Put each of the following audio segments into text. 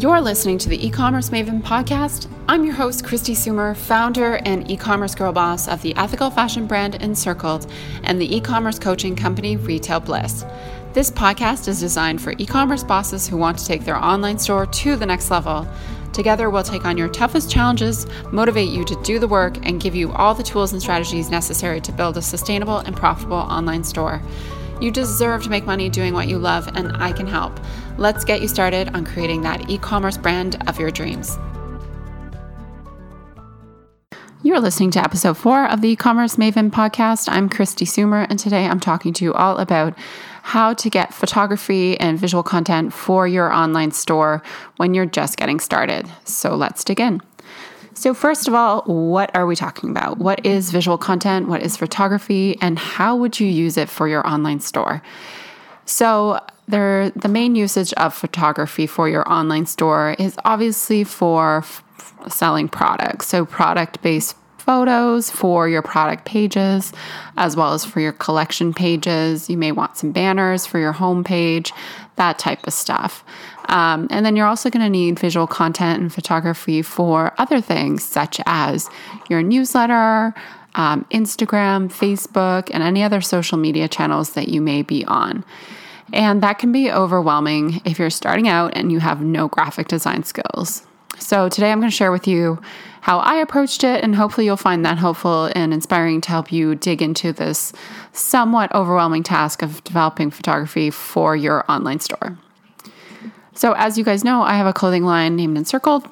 You're listening to the e-commerce Maven podcast. I'm your host, Kristi Soomer, founder and e-commerce girl boss of the ethical fashion brand Encircled and the e-commerce coaching company Retail Bliss. This podcast is designed for e-commerce bosses who want to take their online store to the next level. Together, we'll take on your toughest challenges, motivate you to do the work, and give you all the tools and strategies necessary to build a sustainable and profitable online store. You deserve to make money doing what you love, and I can help. Let's get you started on creating that e commerce brand of your dreams. You're listening to episode four of the e commerce Maven podcast. I'm Kristi Soomer, and today I'm talking to you all about how to get photography and visual content for your online store when you're just getting started. So let's dig in. So, first of all, what are we talking about? What is visual content? What is photography? And how would you use it for your online store? So, there, the main usage of photography for your online store is obviously for f- selling products. So, product based photos for your product pages, as well as for your collection pages. You may want some banners for your home page, that type of stuff. Um, and then you're also going to need visual content and photography for other things, such as your newsletter, um, Instagram, Facebook, and any other social media channels that you may be on. And that can be overwhelming if you're starting out and you have no graphic design skills. So, today I'm going to share with you how I approached it, and hopefully, you'll find that helpful and inspiring to help you dig into this somewhat overwhelming task of developing photography for your online store. So, as you guys know, I have a clothing line named Encircled.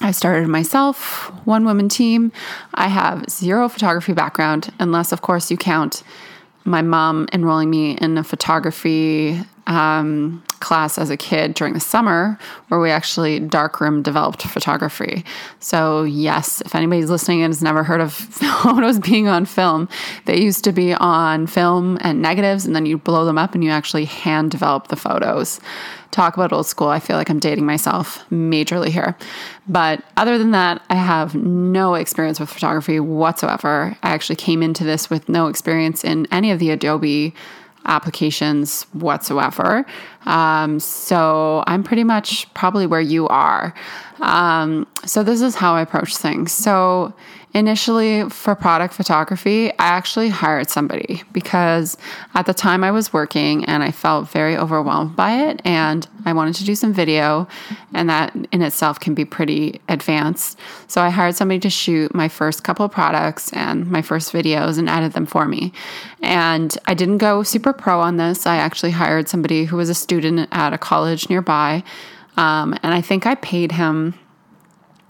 I started myself, one woman team. I have zero photography background, unless, of course, you count my mom enrolling me in a photography um, class as a kid during the summer where we actually darkroom developed photography. So, yes, if anybody's listening and has never heard of photos being on film, they used to be on film and negatives, and then you blow them up and you actually hand develop the photos. Talk about old school. I feel like I'm dating myself majorly here. But other than that, I have no experience with photography whatsoever. I actually came into this with no experience in any of the Adobe applications whatsoever. Um, so I'm pretty much probably where you are. Um, so this is how I approach things. So initially for product photography, I actually hired somebody because at the time I was working and I felt very overwhelmed by it and I wanted to do some video and that in itself can be pretty advanced. So I hired somebody to shoot my first couple products and my first videos and edit them for me. And I didn't go super pro on this. I actually hired somebody who was a student at a college nearby. Um, and I think I paid him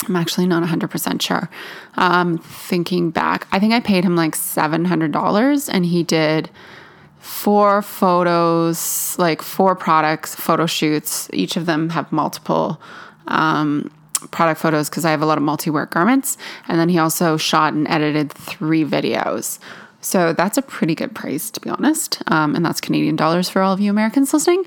I'm actually not 100% sure. Um, thinking back, I think I paid him like $700 and he did four photos, like four products, photo shoots. Each of them have multiple um, product photos because I have a lot of multi wear garments. And then he also shot and edited three videos. So that's a pretty good price, to be honest. Um, and that's Canadian dollars for all of you Americans listening.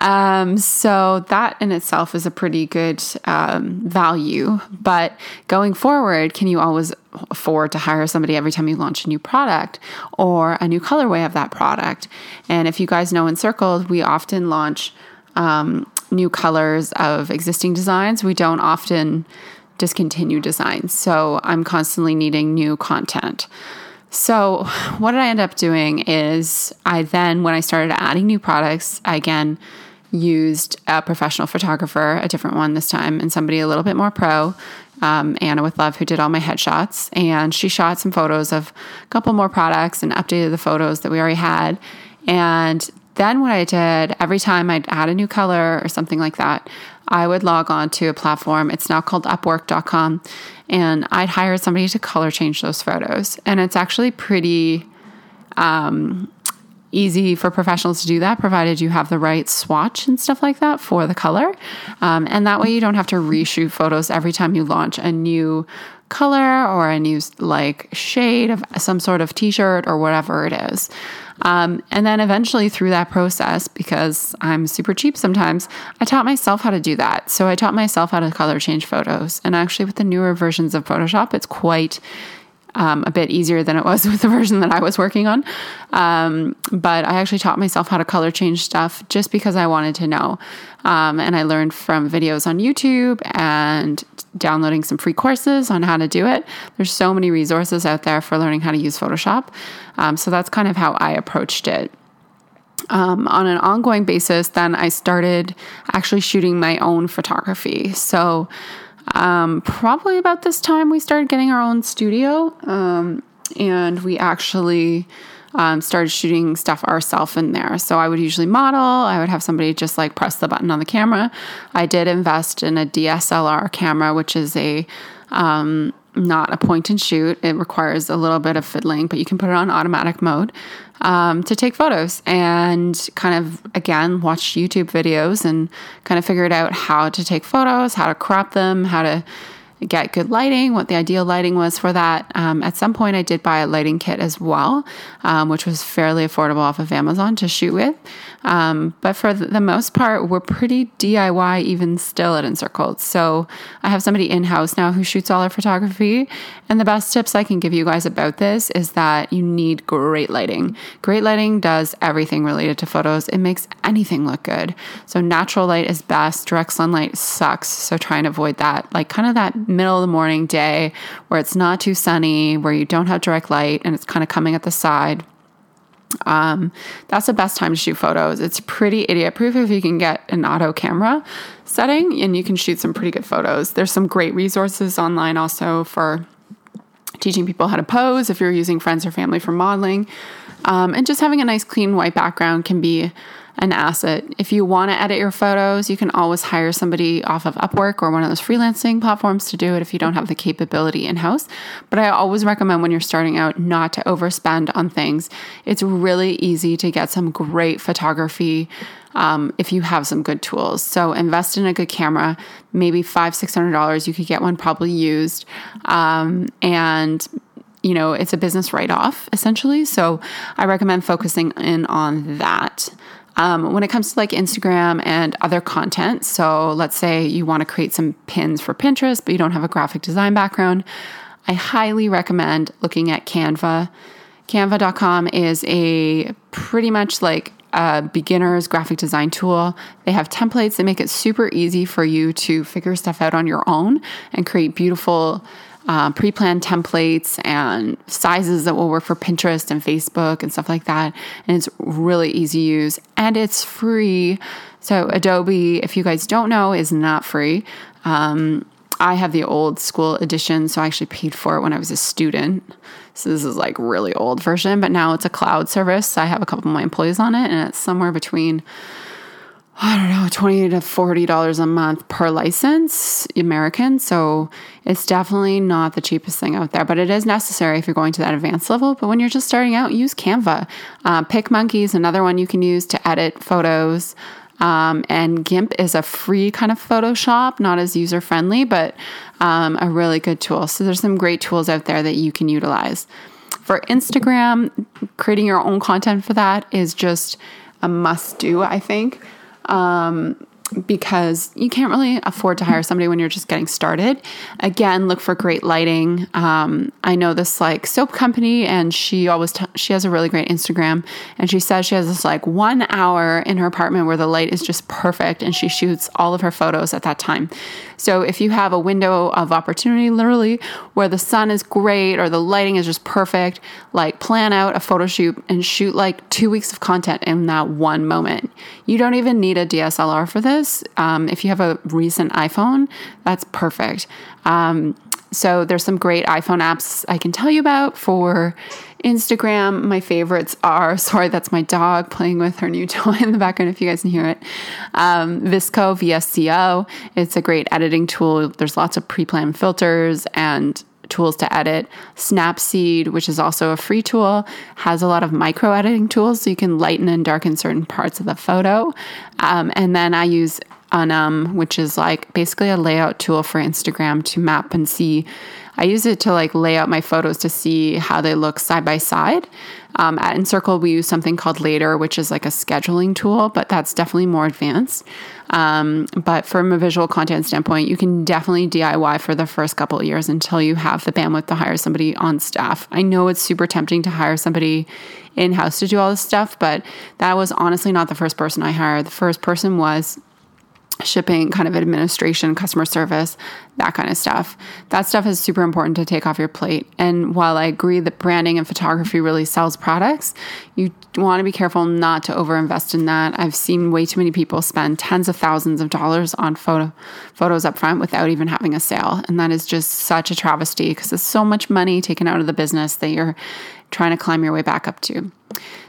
Um, so that in itself is a pretty good um, value. But going forward, can you always afford to hire somebody every time you launch a new product or a new colorway of that product? And if you guys know Encircled, we often launch um, new colors of existing designs. We don't often discontinue designs. So I'm constantly needing new content. So, what did I end up doing is I then, when I started adding new products, I again used a professional photographer, a different one this time, and somebody a little bit more pro, um, Anna with Love, who did all my headshots. And she shot some photos of a couple more products and updated the photos that we already had. And then what I did every time I'd add a new color or something like that, I would log on to a platform. It's now called upwork.com. And I'd hire somebody to color change those photos. And it's actually pretty um, easy for professionals to do that, provided you have the right swatch and stuff like that for the color. Um, and that way you don't have to reshoot photos every time you launch a new color or a new like shade of some sort of t-shirt or whatever it is. Um, and then eventually through that process, because I'm super cheap sometimes, I taught myself how to do that. So I taught myself how to color change photos. And actually, with the newer versions of Photoshop, it's quite um, a bit easier than it was with the version that I was working on. Um, but I actually taught myself how to color change stuff just because I wanted to know. Um, and I learned from videos on YouTube and downloading some free courses on how to do it. There's so many resources out there for learning how to use Photoshop. Um, so that's kind of how I approached it. Um, on an ongoing basis, then I started actually shooting my own photography. So um, probably about this time, we started getting our own studio, um, and we actually um, started shooting stuff ourselves in there. So I would usually model, I would have somebody just like press the button on the camera. I did invest in a DSLR camera, which is a um, not a point and shoot. It requires a little bit of fiddling, but you can put it on automatic mode um, to take photos and kind of, again, watch YouTube videos and kind of figure it out how to take photos, how to crop them, how to get good lighting, what the ideal lighting was for that. Um, at some point, I did buy a lighting kit as well, um, which was fairly affordable off of Amazon to shoot with. Um, but for the most part, we're pretty DIY even still at Encircled. So I have somebody in house now who shoots all our photography. And the best tips I can give you guys about this is that you need great lighting. Great lighting does everything related to photos, it makes anything look good. So natural light is best, direct sunlight sucks. So try and avoid that. Like kind of that middle of the morning day where it's not too sunny, where you don't have direct light and it's kind of coming at the side. Um, that's the best time to shoot photos. It's pretty idiot proof if you can get an auto camera setting and you can shoot some pretty good photos. There's some great resources online also for teaching people how to pose if you're using friends or family for modeling. Um, and just having a nice clean white background can be an asset. If you want to edit your photos, you can always hire somebody off of Upwork or one of those freelancing platforms to do it if you don't have the capability in house. But I always recommend when you're starting out not to overspend on things. It's really easy to get some great photography. Um, if you have some good tools. So invest in a good camera, maybe five, six hundred dollars. You could get one probably used, um, and you know it's a business write off essentially. So I recommend focusing in on that. Um, when it comes to like Instagram and other content, so let's say you want to create some pins for Pinterest, but you don't have a graphic design background, I highly recommend looking at Canva. Canva.com is a pretty much like a beginner's graphic design tool. They have templates that make it super easy for you to figure stuff out on your own and create beautiful uh, pre planned templates and sizes that will work for Pinterest and Facebook and stuff like that. And it's really easy to use and it's free. So, Adobe, if you guys don't know, is not free. Um, I have the old school edition, so I actually paid for it when I was a student. So this is like really old version, but now it's a cloud service. I have a couple of my employees on it, and it's somewhere between I don't know, twenty to forty dollars a month per license, American. So it's definitely not the cheapest thing out there, but it is necessary if you're going to that advanced level. But when you're just starting out, use Canva. Uh, PicMonkey is another one you can use to edit photos. Um, and GIMP is a free kind of Photoshop, not as user friendly, but um, a really good tool. So there's some great tools out there that you can utilize. For Instagram, creating your own content for that is just a must do, I think um, because you can't really afford to hire somebody when you're just getting started. Again, look for great lighting. Um, I know this like soap company, and she always t- she has a really great Instagram, and she says she has this like one hour in her apartment where the light is just perfect, and she shoots all of her photos at that time. So if you have a window of opportunity, literally where the sun is great or the lighting is just perfect, like plan out a photo shoot and shoot like two weeks of content in that one moment. You don't even need a DSLR for this. Um, if you have a recent iPhone, that's perfect. Um, so there's some great iPhone apps I can tell you about for Instagram. My favorites are sorry, that's my dog playing with her new toy in the background. If you guys can hear it, um, VSCO VSCO. It's a great editing tool. There's lots of pre-planned filters and tools to edit. Snapseed, which is also a free tool, has a lot of micro editing tools so you can lighten and darken certain parts of the photo. Um, and then I use Unum, which is like basically a layout tool for Instagram to map and see. I use it to like lay out my photos to see how they look side by side. Um, at Encircle, we use something called Later, which is like a scheduling tool, but that's definitely more advanced. Um, but from a visual content standpoint, you can definitely DIY for the first couple years until you have the bandwidth to hire somebody on staff. I know it's super tempting to hire somebody in house to do all this stuff, but that was honestly not the first person I hired. The first person was shipping, kind of administration, customer service, that kind of stuff. That stuff is super important to take off your plate. And while I agree that branding and photography really sells products, you want to be careful not to overinvest in that. I've seen way too many people spend tens of thousands of dollars on photo photos up front without even having a sale. And that is just such a travesty because there's so much money taken out of the business that you're trying to climb your way back up to.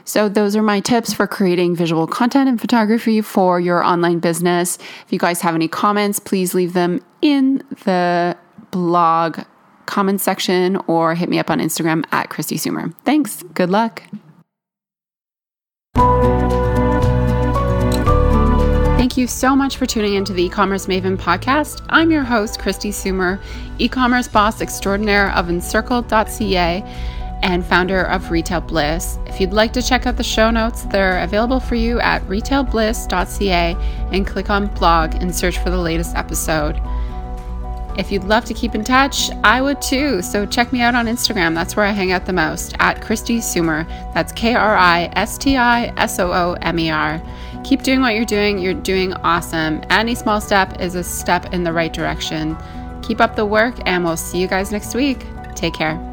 So, those are my tips for creating visual content and photography for your online business. If you guys have any comments, please leave them in the blog comment section or hit me up on Instagram at Kristi Soomer. Thanks. Good luck. Thank you so much for tuning into the e-commerce Maven podcast. I'm your host, Kristi Soomer, e-commerce boss extraordinaire of encircled.ca and founder of Retail Bliss. If you'd like to check out the show notes, they're available for you at retailbliss.ca and click on blog and search for the latest episode. If you'd love to keep in touch, I would too. So check me out on Instagram. That's where I hang out the most at Kristi Soomer. That's K R I S T I S O O M E R. Keep doing what you're doing. You're doing awesome. Any small step is a step in the right direction. Keep up the work, and we'll see you guys next week. Take care.